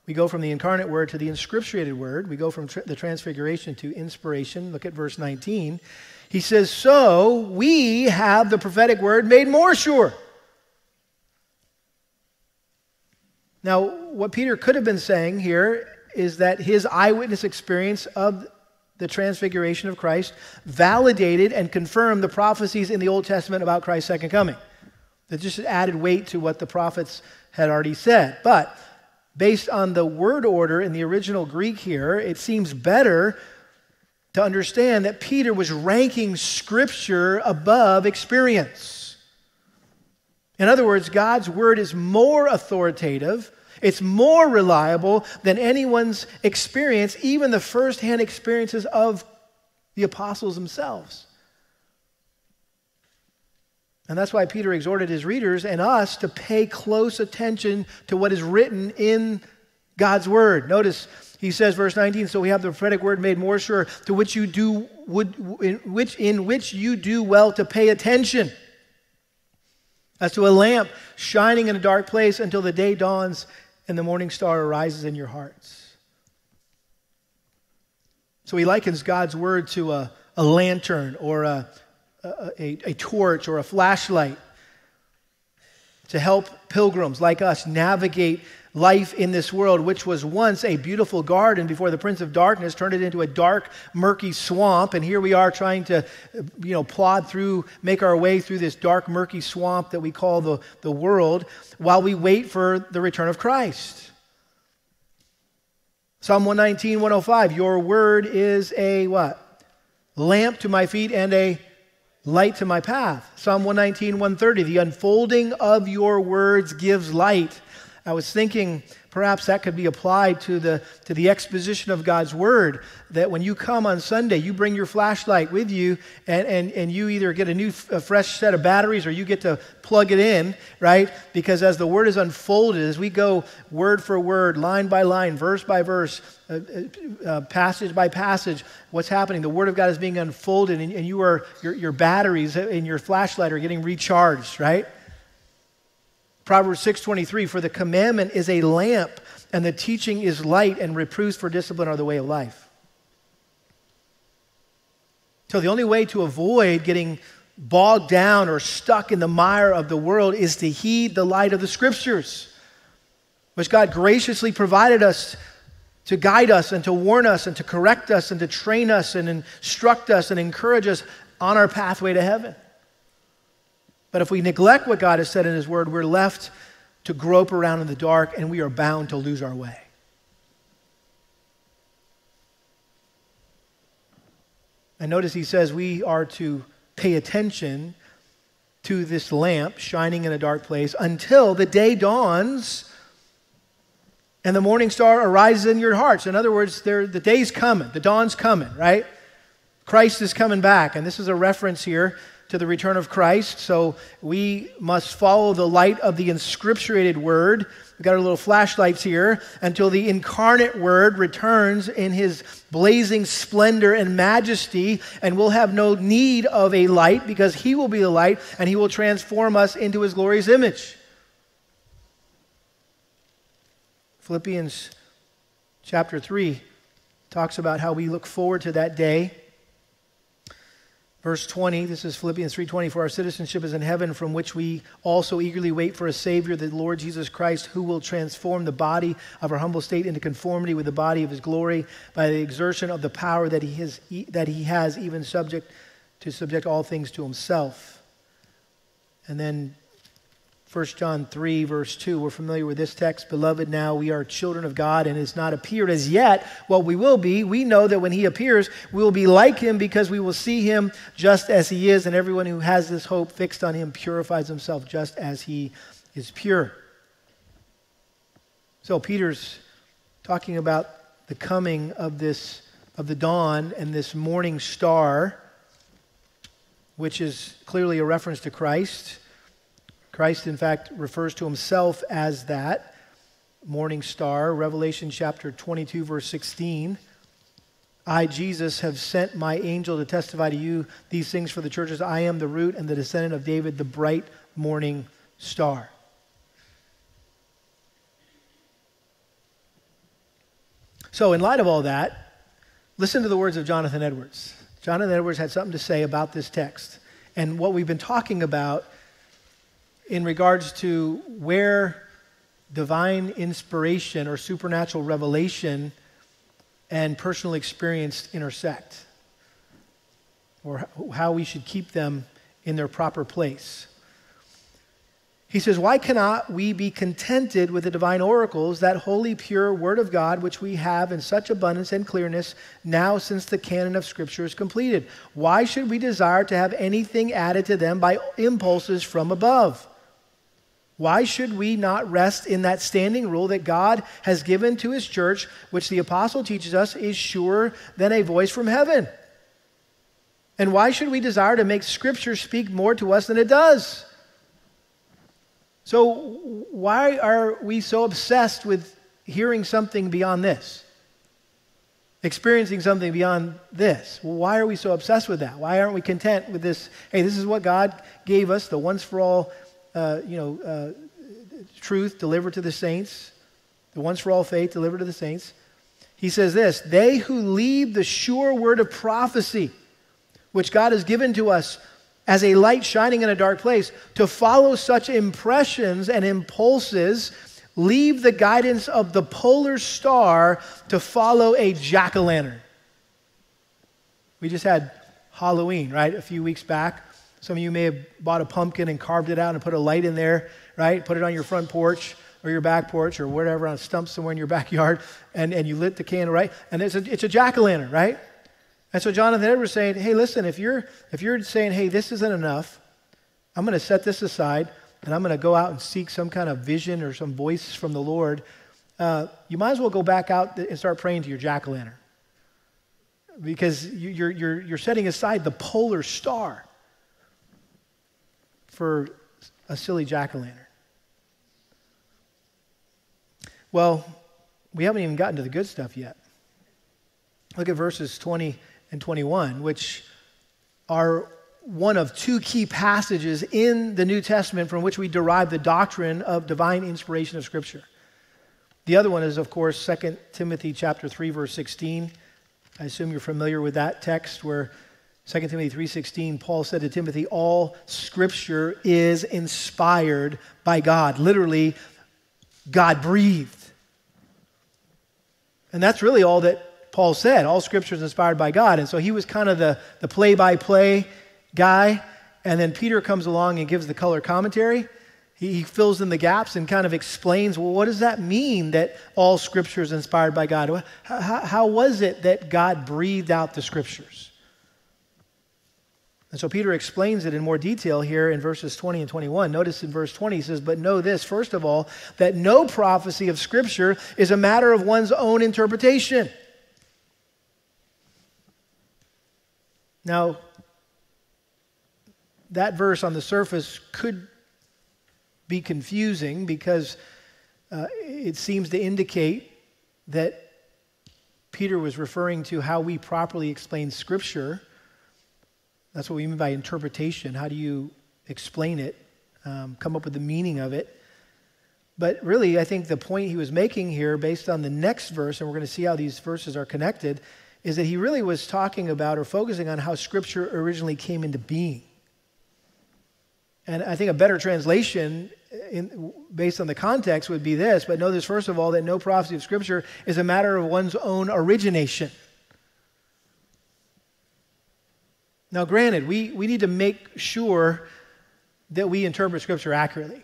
We go from the incarnate word to the inscripturated word. We go from the transfiguration to inspiration. Look at verse 19. He says, So we have the prophetic word made more sure. Now, what Peter could have been saying here is that his eyewitness experience of the transfiguration of Christ validated and confirmed the prophecies in the Old Testament about Christ's second coming. That just added weight to what the prophets had already said. But based on the word order in the original Greek here, it seems better to understand that Peter was ranking Scripture above experience. In other words, God's word is more authoritative, it's more reliable than anyone's experience, even the firsthand experiences of the apostles themselves. And that's why Peter exhorted his readers and us to pay close attention to what is written in God's word. Notice he says, verse 19, so we have the prophetic word made more sure, to which you do would in which in which you do well to pay attention. As to a lamp shining in a dark place until the day dawns and the morning star arises in your hearts. So he likens God's word to a, a lantern or a, a, a torch or a flashlight to help pilgrims like us navigate life in this world, which was once a beautiful garden before the Prince of Darkness turned it into a dark, murky swamp. And here we are trying to, you know, plod through, make our way through this dark, murky swamp that we call the, the world while we wait for the return of Christ. Psalm 119, 105, your word is a what? Lamp to my feet and a light to my path. Psalm 119, 130, the unfolding of your words gives light. I was thinking perhaps that could be applied to the, to the exposition of God's word. That when you come on Sunday, you bring your flashlight with you and, and, and you either get a new, a fresh set of batteries or you get to plug it in, right? Because as the word is unfolded, as we go word for word, line by line, verse by verse, uh, uh, uh passage by passage, what's happening? The word of God is being unfolded and, and you are, your, your batteries in your flashlight are getting recharged, right? Proverbs 6:23 for the commandment is a lamp and the teaching is light and reproofs for discipline are the way of life. So the only way to avoid getting bogged down or stuck in the mire of the world is to heed the light of the scriptures, which God graciously provided us to guide us and to warn us and to correct us and to train us and instruct us and encourage us on our pathway to heaven. But if we neglect what God has said in His Word, we're left to grope around in the dark and we are bound to lose our way. And notice he says we are to pay attention to this lamp shining in a dark place until the day dawns and the morning star arises in your hearts. In other words, the day's coming, the dawn's coming, right? Christ is coming back. And this is a reference here to the return of Christ. So we must follow the light of the inscripturated word. We've got our little flashlights here until the incarnate word returns in his blazing splendor and majesty, and we'll have no need of a light because he will be the light and he will transform us into his glorious image. Philippians chapter 3 talks about how we look forward to that day Verse 20, this is Philippians 3:20 for our citizenship is in heaven from which we also eagerly wait for a savior the Lord Jesus Christ who will transform the body of our humble state into conformity with the body of his glory by the exertion of the power that he has that he has even subject to subject all things to himself. And then 1 John 3, verse 2. We're familiar with this text. Beloved, now we are children of God and has not appeared as yet what we will be. We know that when he appears, we will be like him because we will see him just as he is. And everyone who has this hope fixed on him purifies himself just as he is pure. So Peter's talking about the coming of this of the dawn and this morning star, which is clearly a reference to Christ. Christ, in fact, refers to himself as that morning star. Revelation chapter 22, verse 16. I, Jesus, have sent my angel to testify to you these things for the churches. I am the root and the descendant of David, the bright morning star. So, in light of all that, listen to the words of Jonathan Edwards. Jonathan Edwards had something to say about this text and what we've been talking about in regards to where divine inspiration or supernatural revelation and personal experience intersect, or how we should keep them in their proper place. He says, Why cannot we be contented with the divine oracles, that holy, pure Word of God, which we have in such abundance and clearness now since the canon of Scripture is completed? Why should we desire to have anything added to them by impulses from above? Why should we not rest in that standing rule that God has given to His church, which the apostle teaches us is surer than a voice from heaven? And why should we desire to make Scripture speak more to us than it does? So, why are we so obsessed with hearing something beyond this? Experiencing something beyond this? why are we so obsessed with that? Why aren't we content with this? Hey, this is what God gave us, the once for all, uh, you know, uh, truth delivered to the saints, the once for all faith delivered to the saints. He says this They who leave the sure word of prophecy, which God has given to us as a light shining in a dark place, to follow such impressions and impulses, leave the guidance of the polar star to follow a jack o' lantern. We just had Halloween, right, a few weeks back. Some of you may have bought a pumpkin and carved it out and put a light in there, right? Put it on your front porch or your back porch or whatever on a stump somewhere in your backyard, and, and you lit the candle, right? And it's a, it's a jack o' lantern, right? And so Jonathan Edwards saying, hey, listen, if you're, if you're saying, hey, this isn't enough, I'm going to set this aside and I'm going to go out and seek some kind of vision or some voice from the Lord, uh, you might as well go back out and start praying to your jack o' lantern. Because you're, you're, you're setting aside the polar star for a silly jack o' lantern. Well, we haven't even gotten to the good stuff yet. Look at verses 20 and 21, which are one of two key passages in the New Testament from which we derive the doctrine of divine inspiration of Scripture. The other one is, of course, 2 Timothy chapter 3, verse 16. I assume you're familiar with that text where 2 Timothy 3:16 Paul said to Timothy all scripture is inspired by God literally God breathed and that's really all that Paul said. All scripture is inspired by God. And so he was kind of the, the play by play guy. And then Peter comes along and gives the color commentary. He, fills in the gaps and kind of explains well, what does that mean that all scripture is inspired by God? How, how was it that God breathed out the scriptures? And so Peter explains it in more detail here in verses 20 and 21. Notice in verse 20 he says, But know this, first of all, that no prophecy of Scripture is a matter of one's own interpretation. Now, that verse on the surface could be confusing because uh, it seems to indicate that Peter was referring to how we properly explain Scripture. That's what we mean by interpretation. How do you explain it, um, come up with the meaning of it? But really, I think the point he was making here, based on the next verse, and we're going to see how these verses are connected, is that he really was talking about or focusing on how Scripture originally came into being. And I think a better translation, in, based on the context, would be this. But this, first of all, that no prophecy of Scripture is a matter of one's own origination. Now, granted, we, we need to make sure that we interpret Scripture accurately.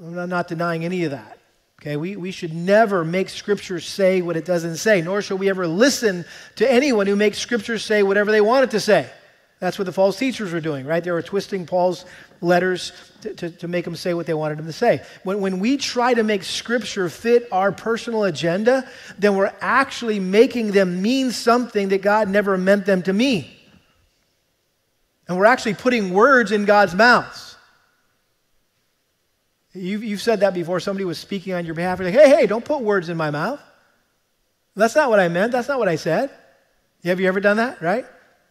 I'm not denying any of that. Okay, we, we should never make Scripture say what it doesn't say, nor should we ever listen to anyone who makes Scripture say whatever they want it to say. That's what the false teachers were doing, right? They were twisting Paul's letters to, to, to make them say what they wanted them to say. When, when we try to make Scripture fit our personal agenda, then we're actually making them mean something that God never meant them to mean. And we're actually putting words in God's mouths. You've, you've said that before. Somebody was speaking on your behalf. You're like, hey, hey, don't put words in my mouth. That's not what I meant. That's not what I said. Have you ever done that, right?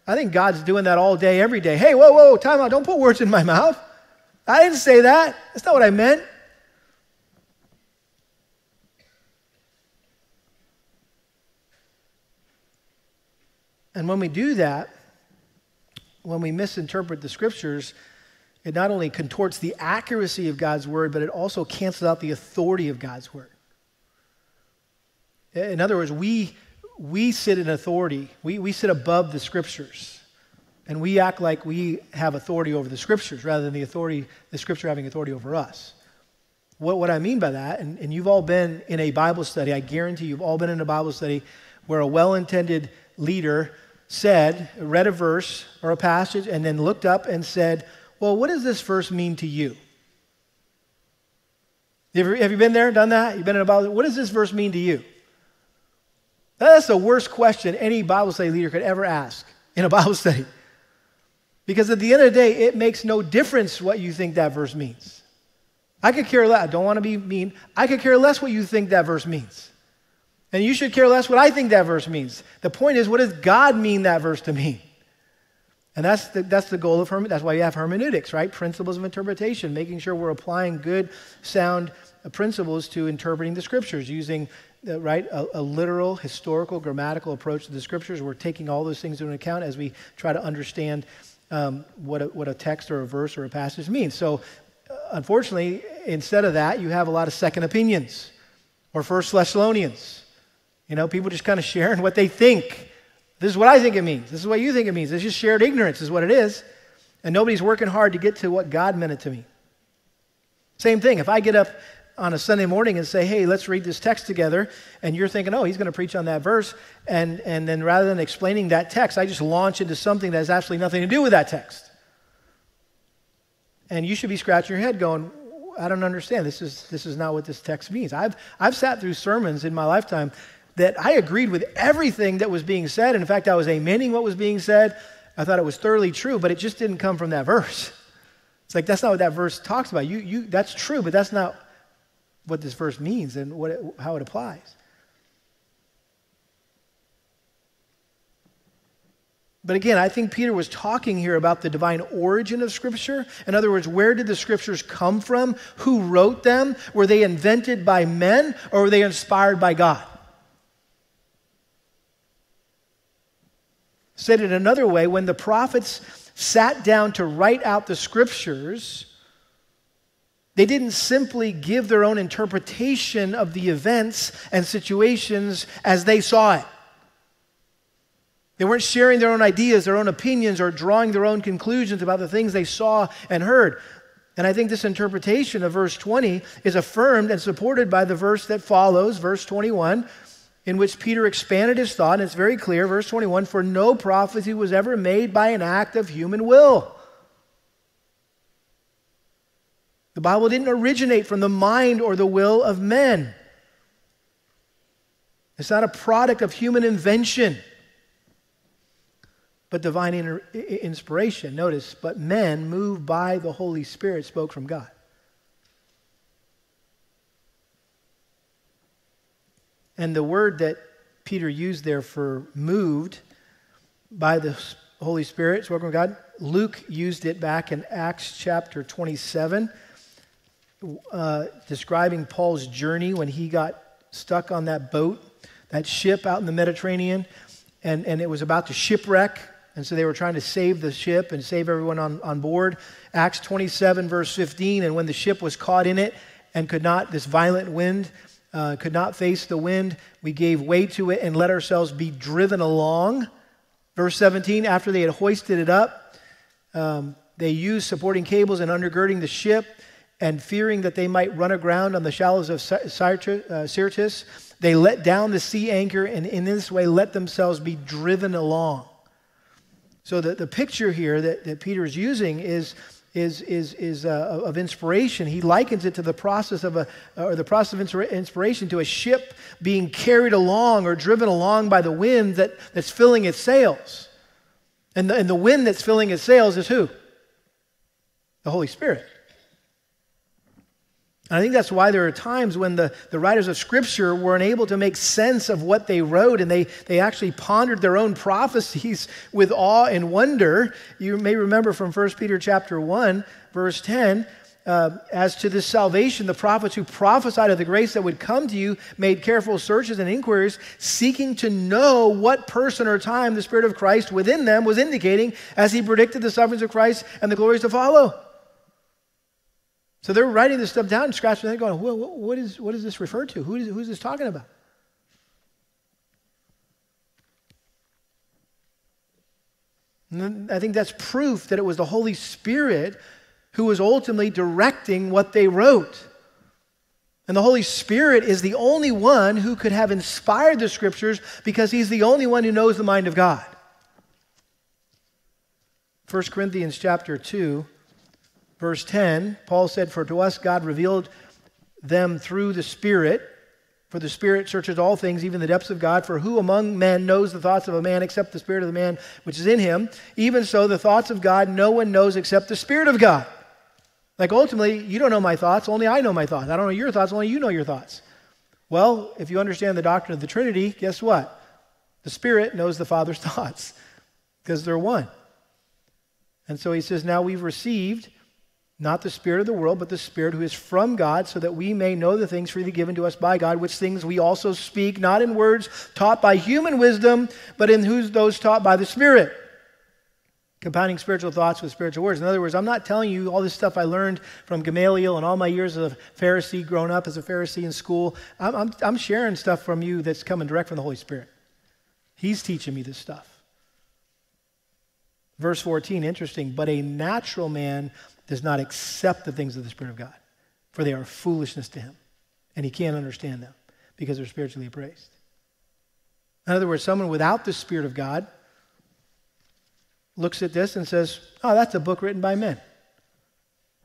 I think God's doing that all day, every day. Hey, whoa, whoa, time out. Don't put words in my mouth. I didn't say that. That's not what I meant. And when we do that, when we misinterpret the scriptures, it not only contorts the accuracy of God's word, but it also cancels out the authority of God's word. In other words, we, we sit in authority, we, we sit above the scriptures. And we act like we have authority over the scriptures rather than the authority, the scripture having authority over us. What, what I mean by that, and, and you've all been in a Bible study, I guarantee you've all been in a Bible study where a well intended leader said, read a verse or a passage, and then looked up and said, Well, what does this verse mean to you? Have you, been there, done that? You've been in a Bible? What does this verse mean to you? That's the worst question any Bible study leader could ever ask in a Bible study. Because at the end of the day, it makes no difference what you think that verse means. I could care less. I don't want to be mean. I could care less what you think that verse means. And you should care less what I think that verse means. The point is, what does God mean that verse to mean? And that's the, that's the goal of hermeneutics. That's why you have hermeneutics, right? Principles of interpretation, making sure we're applying good, sound principles to interpreting the scriptures using uh, right a, a, literal, historical, grammatical approach to the scriptures. We're taking all those things into account as we try to understand um, what, a, what a text or a verse or a passage means. So, uh, unfortunately, instead of that, you have a lot of second opinions or First Thessalonians you know, people just kind of sharing what they think. This is what I think it means. This is what you think it means. It's just shared ignorance, is what it is. And nobody's working hard to get to what God meant it to me. Same thing. If I get up on a Sunday morning and say, hey, let's read this text together, and you're thinking, oh, he's going to preach on that verse, and, and then rather than explaining that text, I just launch into something that has absolutely nothing to do with that text. And you should be scratching your head going, I don't understand. This is, this is not what this text means. I've, I've sat through sermons in my lifetime that I agreed with everything that was being said. In fact, I was amening what was being said. I thought it was thoroughly true, but it just didn't come from that verse. It's like that's not what that verse talks about. You, you, that's true, but that's not what this verse means and what it, how it applies. But again, I think Peter was talking here about the divine origin of Scripture. In other words, where did the Scriptures come from? Who wrote them? Were they invented by men or were they inspired by God? Said it another way, when the prophets sat down to write out the scriptures, they didn't simply give their own interpretation of the events and situations as they saw it. They weren't sharing their own ideas, their own opinions, or drawing their own conclusions about the things they saw and heard. And I think this interpretation of verse 20 is affirmed and supported by the verse that follows, verse 21, in which Peter expanded his thought, and it's very clear, verse 21 For no prophecy was ever made by an act of human will. The Bible didn't originate from the mind or the will of men. It's not a product of human invention, but divine inspiration. Notice, but men moved by the Holy Spirit spoke from God. And the word that Peter used there for moved by the Holy Spirit, spoken God, Luke used it back in Acts chapter 27, uh, describing Paul's journey when he got stuck on that boat, that ship out in the Mediterranean, and, and it was about to shipwreck. And so they were trying to save the ship and save everyone on, on board. Acts 27, verse 15, and when the ship was caught in it and could not, this violent wind, uh, could not face the wind. We gave way to it and let ourselves be driven along. Verse 17, after they had hoisted it up, um, they used supporting cables and undergirding the ship, and fearing that they might run aground on the shallows of uh, Syrtis, they let down the sea anchor and in this way let themselves be driven along. So the, the picture here that, that Peter is using is is, is, is uh, of inspiration. He likens it to the process of a, or the process of inspiration to a ship being carried along or driven along by the wind that, that's filling its sails. And the, and the wind that's filling its sails is who? The Holy Spirit. I think that's why there are times when the, the writers of Scripture were unable to make sense of what they wrote, and they, they actually pondered their own prophecies with awe and wonder. You may remember from 1 Peter chapter 1, verse 10, uh, as to this salvation, the prophets who prophesied of the grace that would come to you made careful searches and inquiries, seeking to know what person or time the Spirit of Christ within them was indicating as he predicted the sufferings of Christ and the glories to follow. So they're writing this stuff down and scratching their head, going, what, what, is, what does this refer to? Who is, who's this talking about? I think that's proof that it was the Holy Spirit who was ultimately directing what they wrote. And the Holy Spirit is the only one who could have inspired the scriptures because he's the only one who knows the mind of God. 1 Corinthians chapter 2 verse 10 Paul said for to us God revealed them through the Spirit for the Spirit searches all things, even the depths of God. For who among men knows the thoughts of a man except the Spirit of the man which is in him? Even so, the thoughts of God no one knows except the Spirit of God. Like ultimately, you don't know my thoughts, only I know my thoughts. I don't know your thoughts, only you know your thoughts. Well, if you understand the doctrine of the Trinity, guess what? The Spirit knows the Father's thoughts because they're one. And so he says, Now we've received not the Spirit of the world, but the Spirit who is from God, so that we may know the things freely given to us by God, which things we also speak, not in words taught by human wisdom, but in whose those taught by the Spirit compounding spiritual thoughts with spiritual words. In other words, I'm not telling you all this stuff I learned from Gamaliel and all my years as a Pharisee, growing up as a Pharisee in school. I'm, I'm, I'm sharing stuff from you that's coming direct from the Holy Spirit. He's teaching me this stuff. Verse 14, interesting. But a natural man does not accept the things of the Spirit of God, for they are foolishness to him, and he can't understand them because they're spiritually appraised. In other words, someone without the Spirit of God looks at this and says, Oh, that's a book written by men.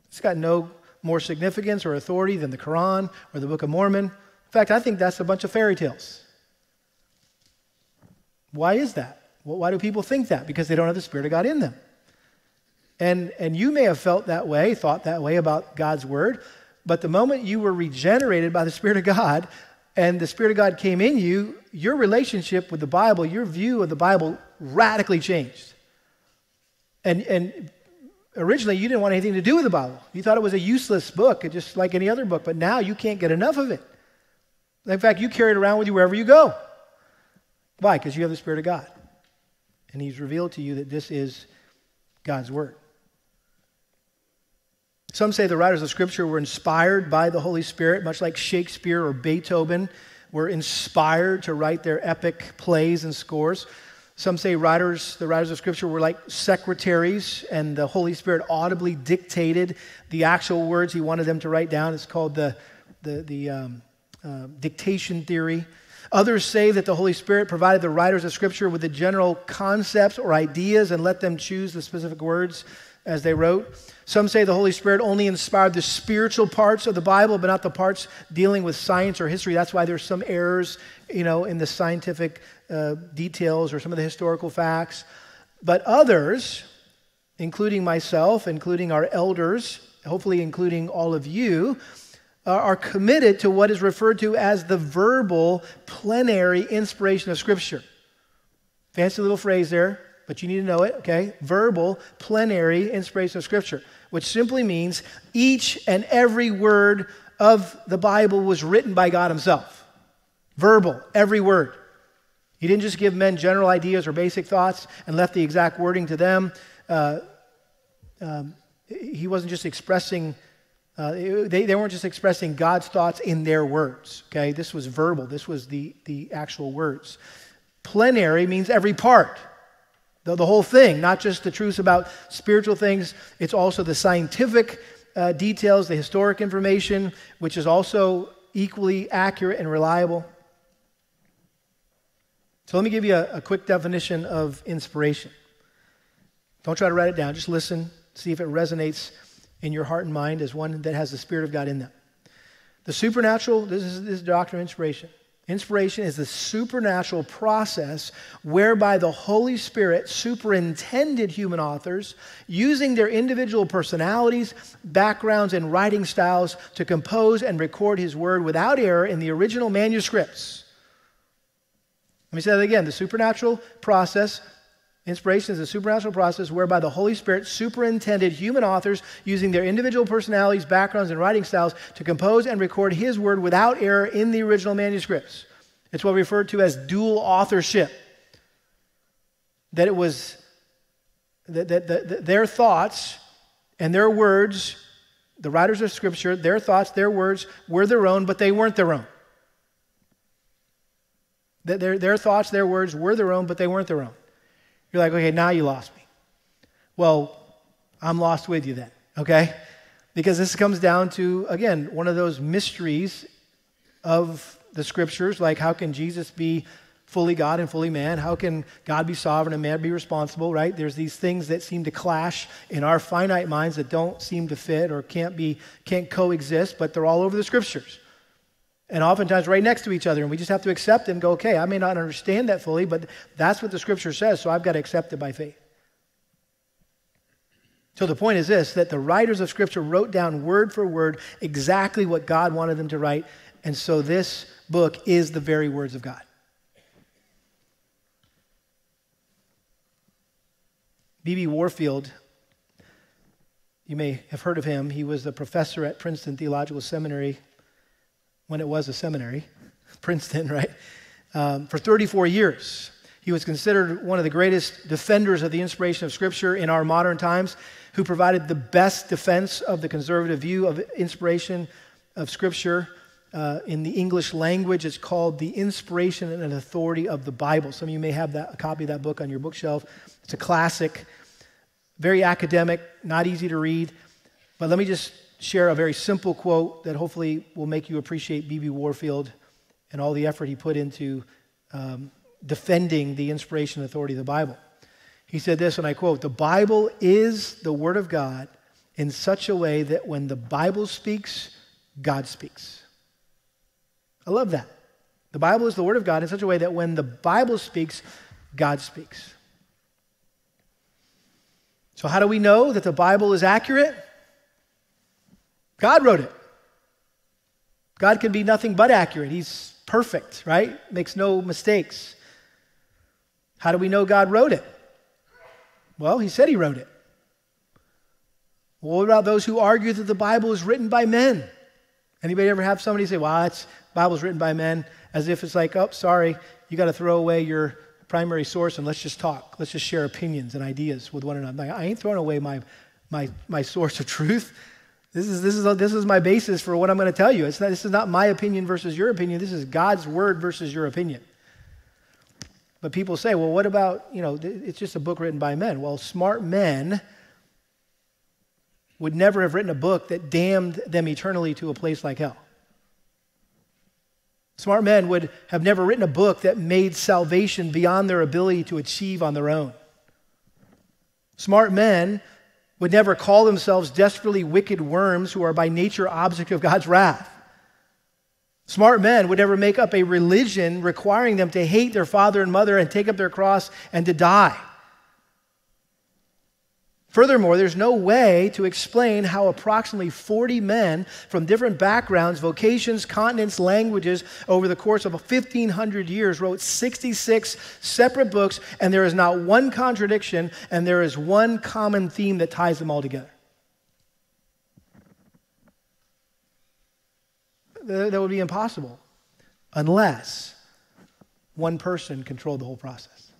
It's got no more significance or authority than the Quran or the Book of Mormon. In fact, I think that's a bunch of fairy tales. Why is that? Well, why do people think that? Because they don't have the Spirit of God in them. And, and you may have felt that way, thought that way about God's Word, but the moment you were regenerated by the Spirit of God and the Spirit of God came in you, your relationship with the Bible, your view of the Bible radically changed. And, and originally, you didn't want anything to do with the Bible. You thought it was a useless book, just like any other book, but now you can't get enough of it. In fact, you carry it around with you wherever you go. Why? Because you have the Spirit of God. And He's revealed to you that this is God's Word. Some say the writers of Scripture were inspired by the Holy Spirit, much like Shakespeare or Beethoven were inspired to write their epic plays and scores. Some say writers, the writers of Scripture were like secretaries, and the Holy Spirit audibly dictated the actual words he wanted them to write down. It's called the, the, the um, uh, dictation theory. Others say that the Holy Spirit provided the writers of Scripture with the general concepts or ideas and let them choose the specific words as they wrote. Some say the Holy Spirit only inspired the spiritual parts of the Bible, but not the parts dealing with science or history. That's why there's some errors, you know, in the scientific uh, details or some of the historical facts. But others, including myself, including our elders, hopefully including all of you, uh, are committed to what is referred to as the verbal plenary inspiration of Scripture. Fancy little phrase there, but you need to know it, okay? Verbal plenary inspiration of Scripture, which simply means each and every word of the Bible was written by God Himself. Verbal, every word. He didn't just give men general ideas or basic thoughts and left the exact wording to them. Uh, um, he wasn't just expressing, uh, they, they weren't just expressing God's thoughts in their words, okay? This was verbal, this was the, the actual words. Plenary means every part, the, the whole thing, not just the truths about spiritual things, it's also the scientific uh, details, the historic information, which is also equally accurate and reliable. So let me give you a, a quick definition of inspiration. Don't try to write it down, just listen, see if it resonates in your heart and mind as one that has the Spirit of God in them. The supernatural, this is, this is doctrine of inspiration. Inspiration is the supernatural process whereby the Holy Spirit superintended human authors using their individual personalities, backgrounds, and writing styles to compose and record His Word without error in the original manuscripts. Let me say that again. The supernatural process Inspiration is a supernatural process whereby the Holy Spirit superintended human authors using their individual personalities, backgrounds, and writing styles to compose and record His word without error in the original manuscripts. It's what we refer to as dual authorship. That it was that, that, that their thoughts and their words, the writers of Scripture, their thoughts, their words were their own, but they weren't their own. That their, their thoughts, their words were their own, but they weren't their own. You're like, okay, now you lost me. Well, I'm lost with you then, okay? Because this comes down to, again, one of those mysteries of the scriptures, like how can Jesus be fully God and fully man? How can God be sovereign and man be responsible, right? There's these things that seem to clash in our finite minds that don't seem to fit or can't be can't coexist, but they're all over the scriptures and oftentimes right next to each other. And we just have to accept and go, okay, I may not understand that fully, but that's what the scripture says, so I've got to accept it by faith. So the point is this that the writers of scripture wrote down word for word exactly what God wanted them to write. And so this book is the very words of God. B.B. Warfield, you may have heard of him. He was the professor at Princeton Theological Seminary when it was a seminary, Princeton, right? Um, for 34 years. He was considered one of the greatest defenders of the inspiration of Scripture in our modern times, who provided the best defense of the conservative view of inspiration of Scripture. Uh, in the English language, it's called The Inspiration and Authority of the Bible. Some of you may have that, a copy of that book on your bookshelf. It's a classic, very academic, not easy to read. But let me just share a very simple quote that hopefully will make you appreciate B.B. Warfield and all the effort he put into um, defending the inspiration and authority of the Bible. He said this, and I quote The Bible is the Word of God in such a way that when the Bible speaks, God speaks. I love that. The Bible is the Word of God in such a way that when the Bible speaks, God speaks. So, how do we know that the Bible is accurate? God wrote it. God can be nothing but accurate. He's perfect, right? Makes no mistakes. How do we know God wrote it? Well, he said he wrote it. What about those who argue that the Bible is written by men? Anybody ever have somebody say, "Well, it's Bible's written by men," as if it's like, "Oh, sorry, you got to throw away your primary source and let's just talk. Let's just share opinions and ideas with one another." I ain't throwing away my my my source of truth. This is, this, is, this is my basis for what I'm going to tell you. It's not, this is not my opinion versus your opinion. This is God's word versus your opinion. But people say, well, what about, you know, it's just a book written by men. Well, smart men would never have written a book that damned them eternally to a place like hell. Smart men would have never written a book that made salvation beyond their ability to achieve on their own. Smart men would never call themselves desperately wicked worms who are by nature object of God's wrath. Smart men would never make up a religion requiring them to hate their father and mother and take up their cross and to die. Furthermore, there's no way to explain how approximately 40 men from different backgrounds, vocations, continents, languages over the course of 1,500 years wrote 66 separate books, and there is not one contradiction, and there is one common theme that ties them all together. That would be impossible unless one person controlled the whole process.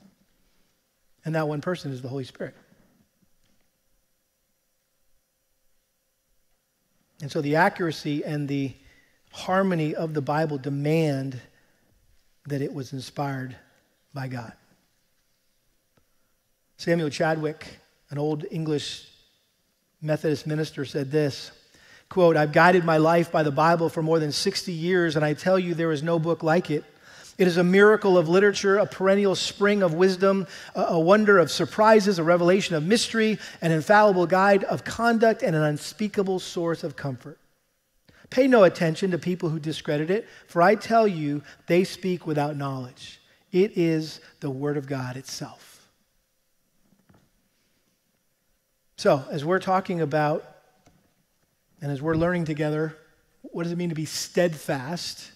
And that one person is the Holy Spirit. And so the accuracy and the harmony of the Bible demand that it was inspired by God. Samuel Chadwick, an old English Methodist minister, said this quote, I've guided my life by the Bible for more than 60 years, and I tell you there is no book like it. It is a miracle of literature, a perennial spring of wisdom, a wonder of surprises, a revelation of mystery, an infallible guide of conduct, and an unspeakable source of comfort. Pay no attention to people who discredit it, for I tell you, they speak without knowledge. It is the Word of God itself. So, as we're talking about, and as we're learning together, what does it mean to be steadfast?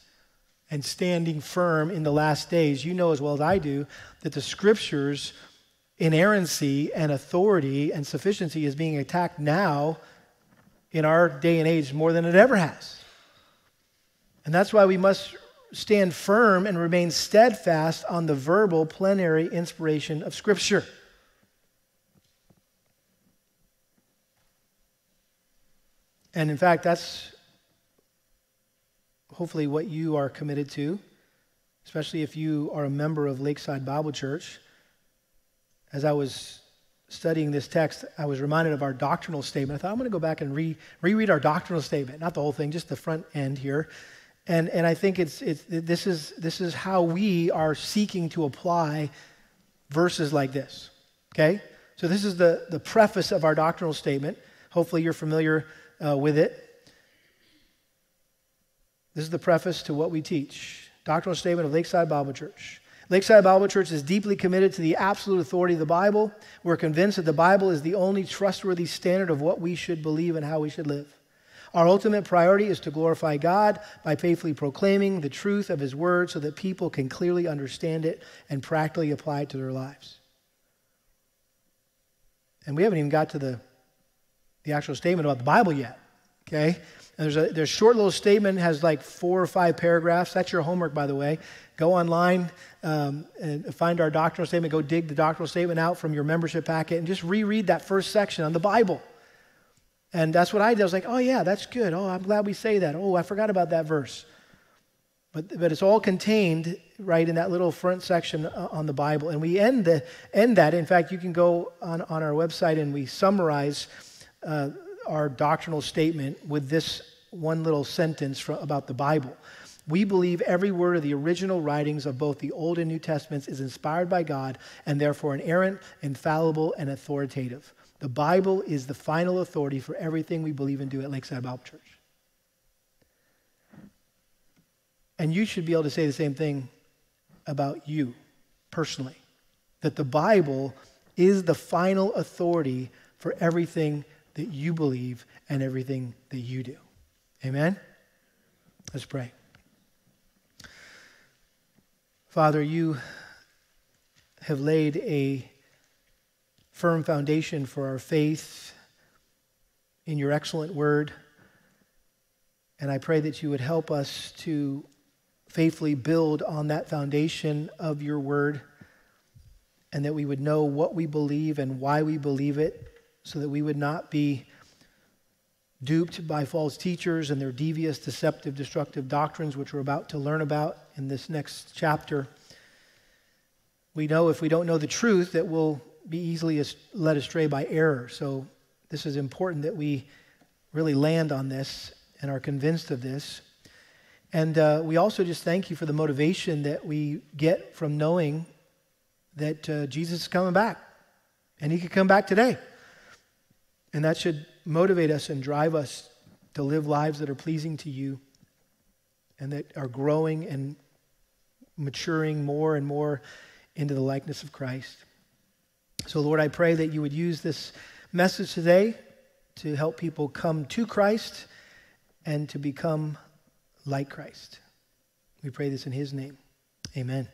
And standing firm in the last days, you know as well as I do that the scriptures inerrancy and authority and sufficiency is being attacked now in our day and age more than it ever has. And that's why we must stand firm and remain steadfast on the verbal plenary inspiration of Scripture. And in fact, that's hopefully what you are committed to, especially if you are a member of Lakeside Bible Church. As I was studying this text, I was reminded of our doctrinal statement. I thought I'm going to go back and re- reread our doctrinal statement, not the whole thing, just the front end here. And, and I think it's, it's, this, is, this is how we are seeking to apply verses like this. Okay? So, this is the, the preface of our doctrinal statement. Hopefully, you're familiar uh, with it. This is the preface to what we teach. Doctrinal statement of Lakeside Bible Church. Lakeside Bible Church is deeply committed to the absolute authority of the Bible. We're convinced that the Bible is the only trustworthy standard of what we should believe and how we should live. Our ultimate priority is to glorify God by faithfully proclaiming the truth of His Word so that people can clearly understand it and practically apply it to their lives. And we haven't even got to the, the actual statement about the Bible yet, okay? And there's a there's short little statement, has like four or five paragraphs. That's your homework, by the way. Go online um, and find our doctrinal statement. Go dig the doctrinal statement out from your membership packet and just reread that first section on the Bible. And that's what I did. I was like, oh, yeah, that's good. Oh, I'm glad we say that. Oh, I forgot about that verse. But, but it's all contained right in that little front section uh, on the Bible. And we end, the, end that. In fact, you can go on, on our website and we summarize uh, our doctrinal statement with this one little sentence from, about the Bible. We believe every word of the original writings of both the Old and New Testaments is inspired by God and therefore inerrant, infallible, and authoritative. The Bible is the final authority for everything we believe and do at Lakeside Bible Church. And you should be able to say the same thing about you personally that the Bible is the final authority for everything that you believe and everything that you do. Amen? Let's pray. Father, you have laid a firm foundation for our faith in your excellent word. And I pray that you would help us to faithfully build on that foundation of your word and that we would know what we believe and why we believe it so that we would not be duped by false teachers and their devious, deceptive, destructive doctrines, which we're about to learn about in this next chapter. We know if we don't know the truth that we'll be easily led astray by error. So, this is important that we really land on this and are convinced of this. And uh, we also just thank you for the motivation that we get from knowing that uh, Jesus is coming back. And he could come back today. And that should motivate us and drive us to live lives that are pleasing to you and that are growing and maturing more and more into the likeness of Christ. So, Lord, I pray that you would use this message today to help people come to Christ and to become like Christ. We pray this in his name. Amen.